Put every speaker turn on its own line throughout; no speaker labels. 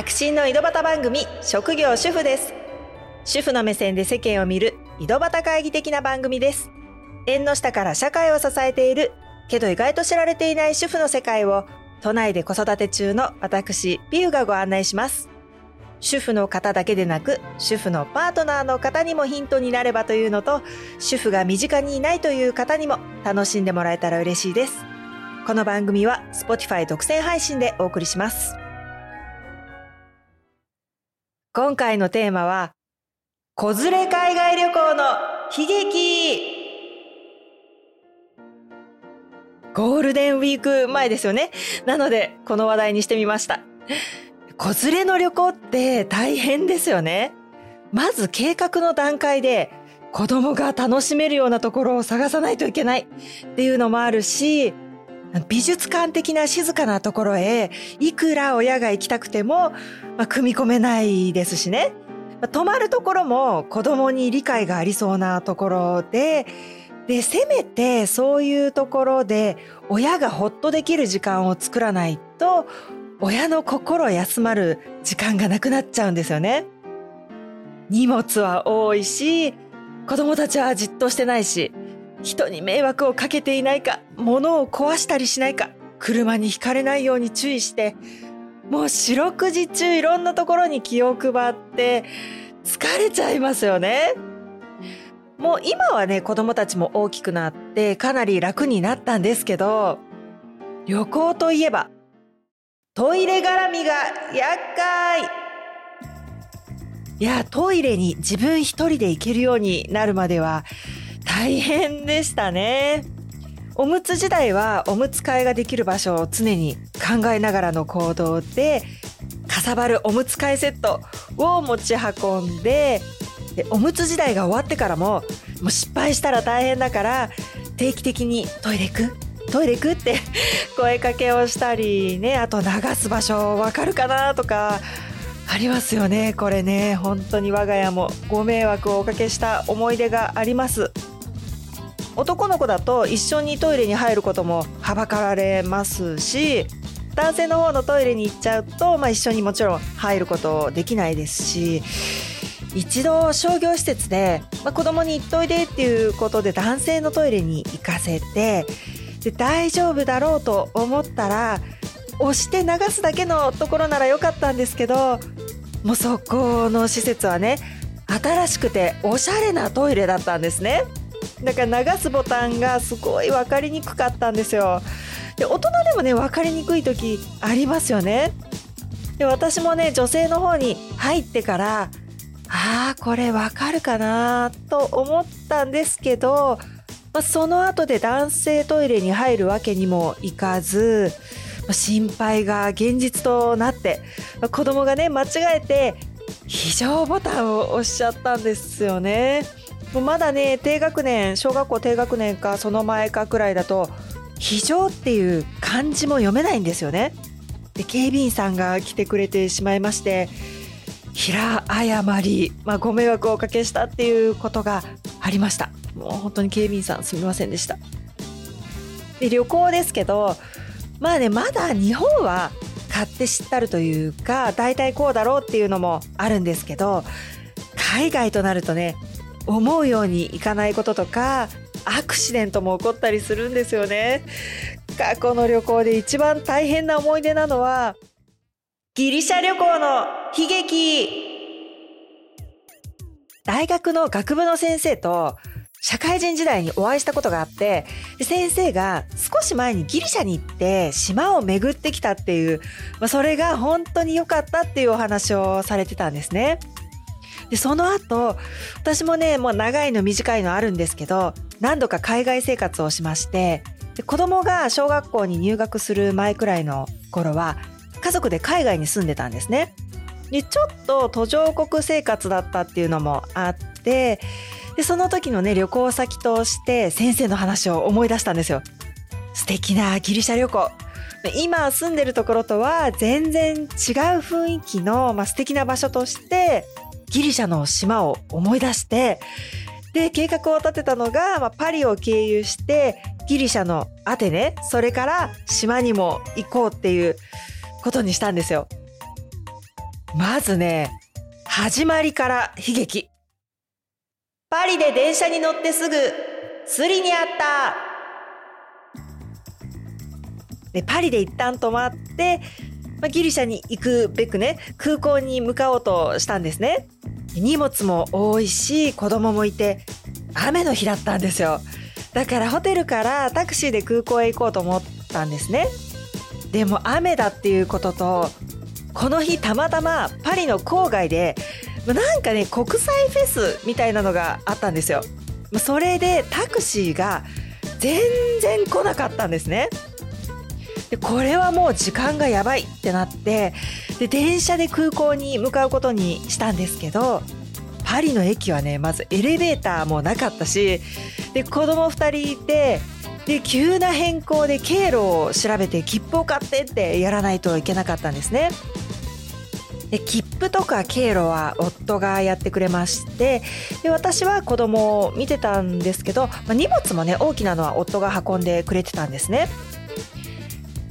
白真の井戸端番組職業主婦です。主婦の目線で世間を見る井戸端会議的な番組です。縁の下から社会を支えているけど意外と知られていない主婦の世界を都内で子育て中の私ピューがご案内します。主婦の方だけでなく主婦のパートナーの方にもヒントになればというのと主婦が身近にいないという方にも楽しんでもらえたら嬉しいです。この番組は Spotify 独占配信でお送りします。今回のテーマは子連れ海外旅行の悲劇ゴールデンウィーク前ですよね。なので、この話題にしてみました。子連れの旅行って大変ですよね。まず計画の段階で子供が楽しめるようなところを探さないといけないっていうのもあるし、美術館的な静かなところへいくら親が行きたくても、まあ、組み込めないですしね。まあ泊まるところも子供に理解がありそうなところで、で、せめてそういうところで親がほっとできる時間を作らないと、親の心休まる時間がなくなっちゃうんですよね。荷物は多いし、子供たちはじっとしてないし、人に迷惑をかけていないか、物を壊したりしないか、車にひかれないように注意して、もう四六時中いろんなところに気を配って疲れちゃいますよね。もう今はね、子供たちも大きくなってかなり楽になったんですけど、旅行といえばトイレ絡みが厄介いや、トイレに自分一人で行けるようになるまでは大変でしたね。おむつ時代はおむつ替えができる場所を常に考えながらの行動で、かさばるおむつ替えセットを持ち運んで、でおむつ時代が終わってからも、もう失敗したら大変だから、定期的にトイレ行く？トイレ行くって 声かけをしたりね、あと流す場所わかるかなとか、ありますよね。これね、本当に我が家もご迷惑をおかけした思い出があります。男の子だと一緒にトイレに入ることもはばかられますし男性の方のトイレに行っちゃうと、まあ、一緒にもちろん入ることできないですし一度商業施設で、まあ、子供に行っといでっていうことで男性のトイレに行かせてで大丈夫だろうと思ったら押して流すだけのところならよかったんですけどもうそこの施設はね新しくておしゃれなトイレだったんですね。だから流すボタンがすごい分かりにくかったんですよ。で大人でもね分かりにくい時ありますよね。で私もね女性の方に入ってからああこれ分かるかなと思ったんですけど、まあ、その後で男性トイレに入るわけにもいかず、心配が現実となって、ま、子供がね間違えて非常ボタンを押しちゃったんですよね。もうまだね低学年小学校低学年かその前かくらいだと非常っていう漢字も読めないんですよね。で警備員さんが来てくれてしまいまして平誤り、まあ、ご迷惑をおかけしたっていうことがありました。もう本当に警備員さんすみませんでした。で旅行ですけどまあねまだ日本は買って知ったるというか大体こうだろうっていうのもあるんですけど海外となるとね思うようにいかないこととかアクシデントも起こったりするんですよね過去の旅行で一番大変な思い出なのはギリシャ旅行の悲劇大学の学部の先生と社会人時代にお会いしたことがあって先生が少し前にギリシャに行って島を巡ってきたっていう、ま、それが本当に良かったっていうお話をされてたんですね。で、その後、私もね、もう長いの短いのあるんですけど、何度か海外生活をしまして、で子供が小学校に入学する前くらいの頃は、家族で海外に住んでたんですね。で、ちょっと途上国生活だったっていうのもあって、で、その時のね、旅行先として先生の話を思い出したんですよ。素敵なギリシャ旅行。今住んでるところとは全然違う雰囲気の、まあ、素敵な場所としてギリシャの島を思い出して、で、計画を立てたのが、まあ、パリを経由して、ギリシャのアテネ、それから島にも行こうっていうことにしたんですよ。まずね、始まりから悲劇。パリで電車に乗ってすぐ、スリにあったで、パリで一旦止まって、まあ、ギリシャに行くべくね、空港に向かおうとしたんですね。荷物も多いし、子供もいて、雨の日だったんですよ。だからホテルからタクシーで空港へ行こうと思ったんですね。でも雨だっていうことと、この日たまたまパリの郊外で、なんかね、国際フェスみたいなのがあったんですよ。それでタクシーが全然来なかったんですね。でこれはもう時間がやばいってなってで電車で空港に向かうことにしたんですけどパリの駅はねまずエレベーターもなかったしで子供2人いてで急な変更で経路を調べて切符を買ってってやらないといけなかったんですね。で切符とか経路は夫がやってくれましてで私は子供を見てたんですけど、まあ、荷物もね大きなのは夫が運んでくれてたんですね。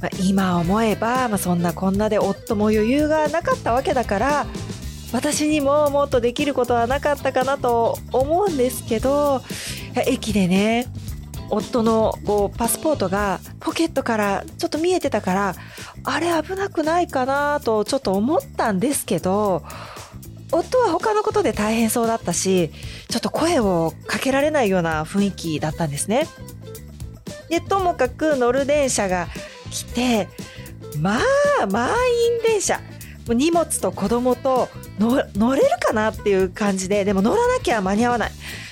まあ、今思えば、まあ、そんなこんなで夫も余裕がなかったわけだから私にももっとできることはなかったかなと思うんですけど駅でね夫のこうパスポートがポケットからちょっと見えてたからあれ危なくないかなとちょっと思ったんですけど夫は他のことで大変そうだったしちょっと声をかけられないような雰囲気だったんですね。でともかく乗る電車が来てまあ満員電車荷物と子供と乗れるかなっていう感じででも乗らなきゃ間に合わない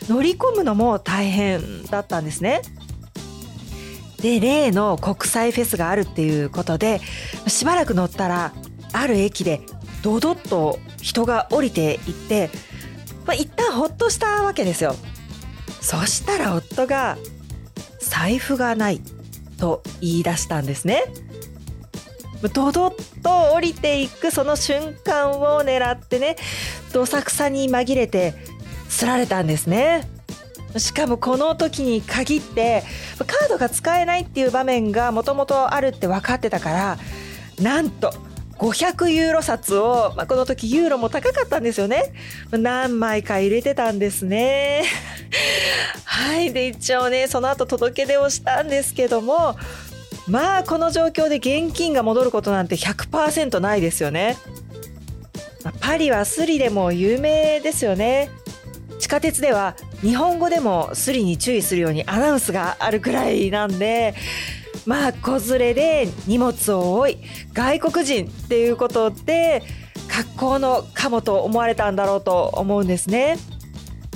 乗り込むのも大変だったんですね。で例の国際フェスがあるっていうことでしばらく乗ったらある駅でドドッと人が降りていって、まあ、一旦ほっとしたわけですよ。そしたら夫が「財布がない」と言い出したんですね。ドドッと降りていくその瞬間を狙ってねどさくさに紛れてすられたんですね。しかもこの時に限ってカードが使えないっていう場面がもともとあるって分かってたからなんと500ユーロ札を、まあ、この時ユーロも高かったんですよね。何枚か入れてたんですね。はい。で、一応ね、その後届け出をしたんですけども、まあ、この状況で現金が戻ることなんて100%ないですよね。パリはスリでも有名ですよね。地下鉄では日本語でもスリに注意するようにアナウンスがあるくらいなんで、まあ子連れで荷物を負い外国人っていうことで格好のかもと思われたんだろうと思うんですね。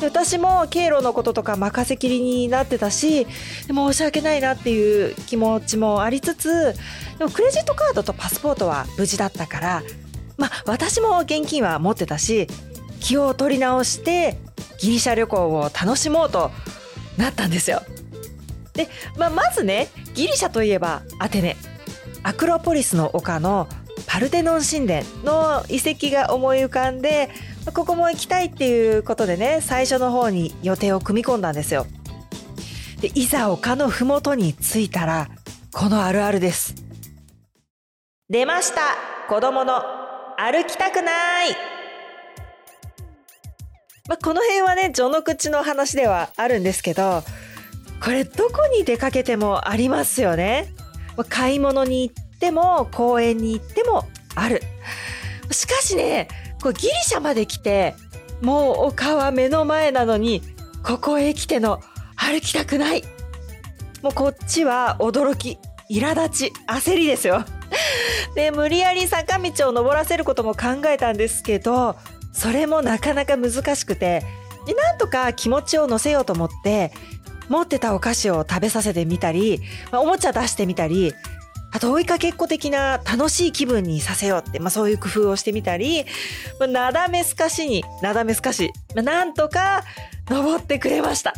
私も経路のこととか任せきりになってたし申し訳ないなっていう気持ちもありつつでもクレジットカードとパスポートは無事だったからまあ私も現金は持ってたし気を取り直してギリシャ旅行を楽しもうとなったんですよ。で、まあ、まずねギリシャといえばアテネアクロポリスの丘のパルテノン神殿の遺跡が思い浮かんでここも行きたいっていうことでね最初の方に予定を組み込んだんですよ。でいざ丘の麓に着いたらこのあるあるです。出ました子供の歩きたくないまあ、この辺はね序の口の話ではあるんですけどこれどこに出かけてもありますよね。買い物に行っても公園に行ってもある。しかしね、これギリシャまで来て、もう丘は目の前なのに、ここへ来ての歩きたくない。もうこっちは驚き、苛立ち、焦りですよ。で、無理やり坂道を登らせることも考えたんですけど、それもなかなか難しくて、なんとか気持ちを乗せようと思って、持ってたお菓子を食べさせてみたり、まあ、おもちゃ出してみたり、あと追いかけっこ的な楽しい気分にさせようって、まあ、そういう工夫をしてみたり、まあ、なだめすかしに、なだめすかし、まあ、なんとか登ってくれました。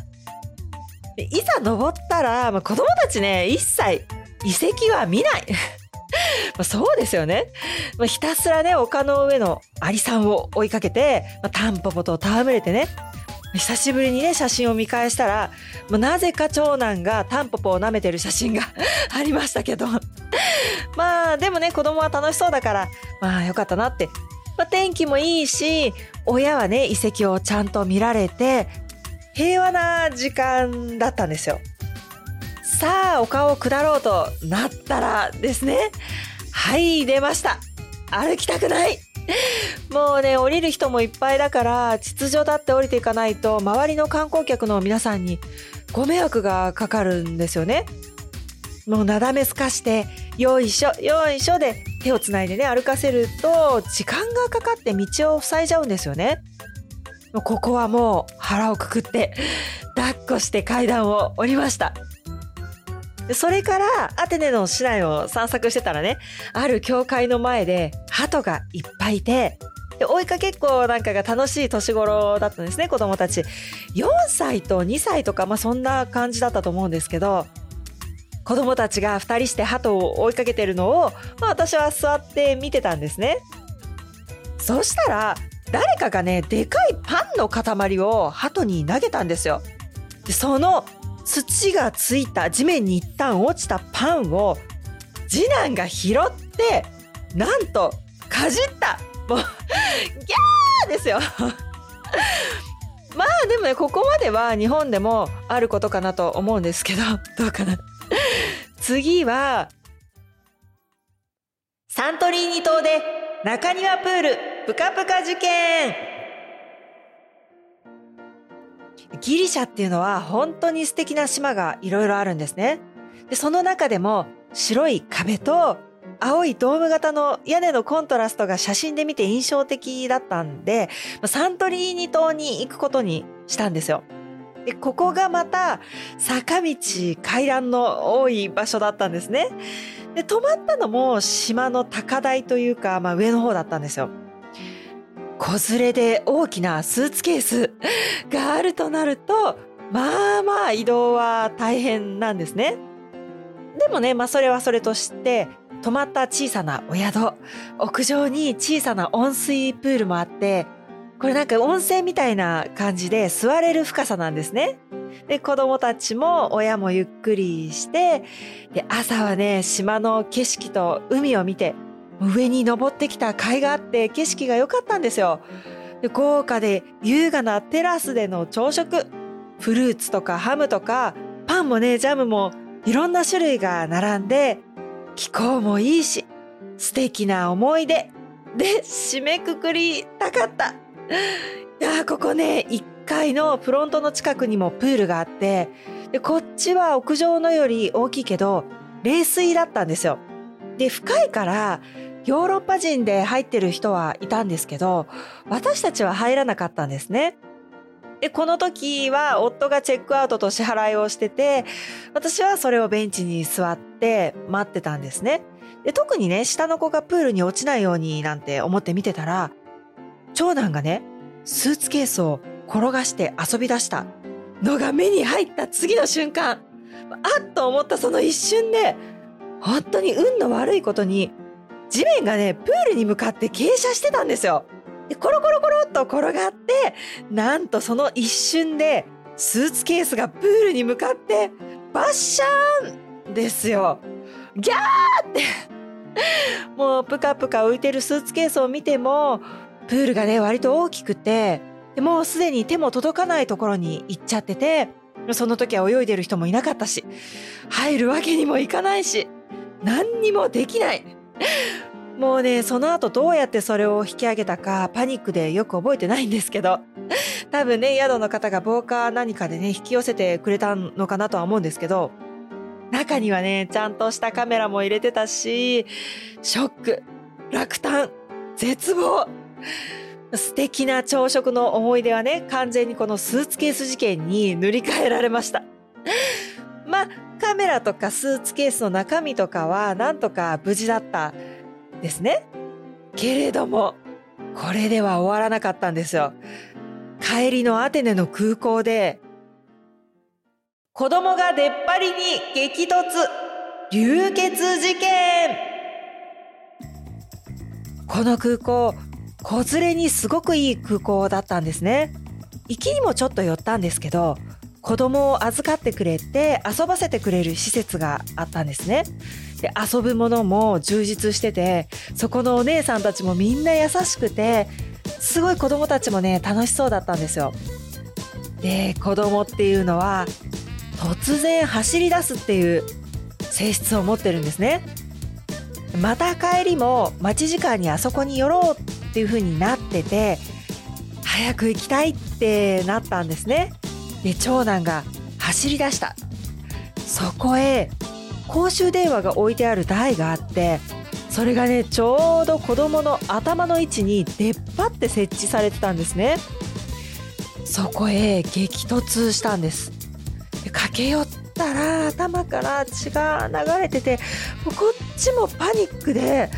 いざ登ったら、まあ、子供たちね、一切遺跡は見ない。まあそうですよね。まあ、ひたすらね、丘の上のアリさんを追いかけて、まあ、タンポポと戯れてね、久しぶりにね、写真を見返したら、もうなぜか長男がタンポポを舐めてる写真が ありましたけど。まあ、でもね、子供は楽しそうだから、まあよかったなって。まあ、天気もいいし親はね遺跡をちゃんと見られて平和な時間だったんですよ。さあ丘を下ろうとなったらですねはい出ました歩きたくないもうね降りる人もいっぱいだから秩序だって降りていかないと周りの観光客の皆さんにご迷惑がかかるんですよね。もうなだめすかしてよいしょよいしょで手をつないでね歩かせると時間がかかって道を塞いじゃうんですよね。ここはもう腹をくくって抱っこして階段を降りました。それからアテネの市内を散策してたらねある教会の前で鳩がいっぱいいてで追いかけっこなんかが楽しい年頃だったんですね子供たち。4歳と2歳とか、まあ、そんな感じだったと思うんですけど子供たちが2人して鳩を追いかけてるのを、まあ、私は座って見てたんですね。そしたら誰かがねでかいパンの塊を鳩に投げたんですよ。でその土がついた地面に一旦落ちたパンを次男が拾ってなんとかじった。もうギャー！ですよ。まあでもねここまでは日本でもあることかなと思うんですけど どうかな。次はサントリーニ島で中庭プールぷかぷか事件ギリシャっていうのは本当に素敵な島がいろいろあるんですねでその中でも白い壁と青いドーム型の屋根のコントラストが写真で見て印象的だったんで、サントリーニ島に行くことにしたんですよ。で、ここがまた坂道、階段の多い場所だったんですね。で、泊まったのも島の高台というか、まあ上の方だったんですよ。子連れで大きなスーツケース があるとなると、まあまあ移動は大変なんですね。でもね、まあそれはそれとして、泊まった小さなお宿屋上に小さな温水プールもあってこれなんか温泉みたいな感じで座れる深さなんですね。で子供たちも親もゆっくりしてで朝はね島の景色と海を見て上に登ってきた海があって景色が良かったんですよ。で豪華で優雅なテラスでの朝食フルーツとかハムとかパンもねジャムもいろんな種類が並んで気候もいいし、素敵な思い出で締めくくりたかった。いやここね、1階のフロントの近くにもプールがあって、でこっちは屋上のより大きいけど、冷水だったんですよ。で、深いから、ヨーロッパ人で入ってる人はいたんですけど、私たちは入らなかったんですね。で、この時は夫がチェックアウトと支払いをしてて、私はそれをベンチに座って待ってたんですね。で、特にね、下の子がプールに落ちないようになんて思って見てたら、長男がね、スーツケースを転がして遊び出したのが目に入った次の瞬間、あっと思ったその一瞬で、本当に運の悪いことに、地面がね、プールに向かって傾斜してたんですよ。でコロコロコロっと転がってなんとその一瞬でスーツケースがプールに向かってバッシャーンですよ。ギャーってもうプカプカ浮いてるスーツケースを見てもプールがね割と大きくてもうすでに手も届かないところに行っちゃっててその時は泳いでる人もいなかったし入るわけにもいかないし何にもできないもうね、その後どうやってそれを引き上げたかパニックでよく覚えてないんですけど、多分ね、宿の方が防火何かでね、引き寄せてくれたのかなとは思うんですけど、中にはね、ちゃんとしたカメラも入れてたし、ショック、落胆、絶望。素敵な朝食の思い出はね、完全にこのスーツケース事件に塗り替えられました。まあ、カメラとかスーツケースの中身とかはなんとか無事だったですね。けれども、これでは終わらなかったんですよ。帰りのアテネの空港で、子供が出っ張りに激突流血事件この空港、子連れにすごくいい空港だったんですね。行きにもちょっと寄ったんですけど、子供を預かってくれて遊ばせてくれる施設があったんですね。で遊ぶものも充実しててそこのお姉さんたちもみんな優しくてすごい子供たちもね楽しそうだったんですよ。で子供っていうのは突然走り出すっていう性質を持ってるんですね。また帰りも待ち時間にあそこに寄ろうっていう風になってて早く行きたいってなったんですね。で長男が走り出したそこへ公衆電話が置いてある台があってそれがねちょうど子供の頭の位置に出っ張って設置されてたんですね。そこへ激突したんです。駆け寄ったら頭から血が流れててこっちもパニックで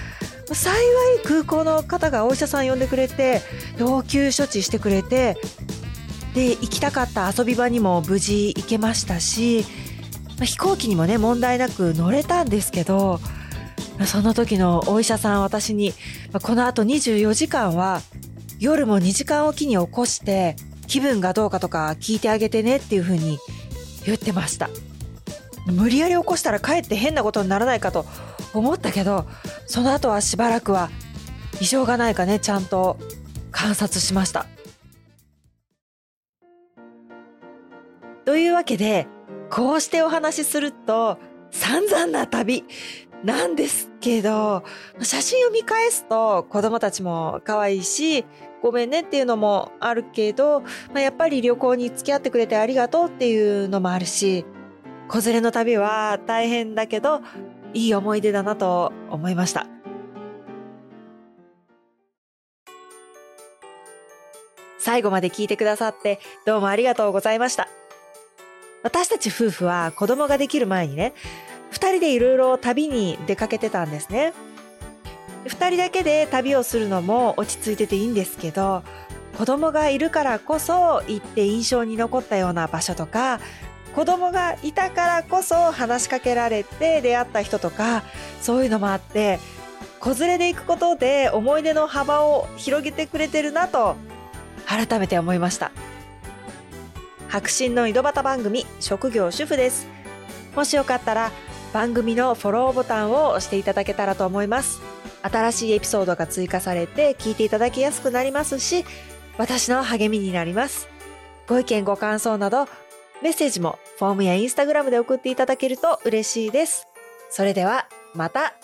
幸い空港の方がお医者さん呼んでくれて応急処置してくれてで行きたかった遊び場にも無事行けましたし飛行機にもね問題なく乗れたんですけどその時のお医者さん私にこのあと24時間は夜も2時間おきに起こして気分がどうかとか聞いてあげてねっていう風に言ってました。無理やり起こしたらかえって変なことにならないかと思ったけどその後はしばらくは異常がないかねちゃんと観察しました。というわけでこうしてお話しすると散々な旅なんですけど写真を見返すと子供たちも可愛いしごめんねっていうのもあるけど、まあ、やっぱり旅行に付き合ってくれてありがとうっていうのもあるし子連れの旅は大変だけどいい思い出だなと思いました。最後まで聞いてくださってどうもありがとうございました。私たち夫婦は子供ができる前にね2人でいろいろ旅に出かけてたんですね。2人だけで旅をするのも落ち着いてていいんですけど子供がいるからこそ行って印象に残ったような場所とか子供がいたからこそ話しかけられて出会った人とかそういうのもあって子連れで行くことで思い出の幅を広げてくれてるなと改めて思いました。白真の井戸端番組職業主婦です。もしよかったら番組のフォローボタンを押していただけたらと思います。新しいエピソードが追加されて聞いていただきやすくなりますし私の励みになります。ご意見ご感想などメッセージもフォームやインスタグラムで送っていただけると嬉しいです。それではまた。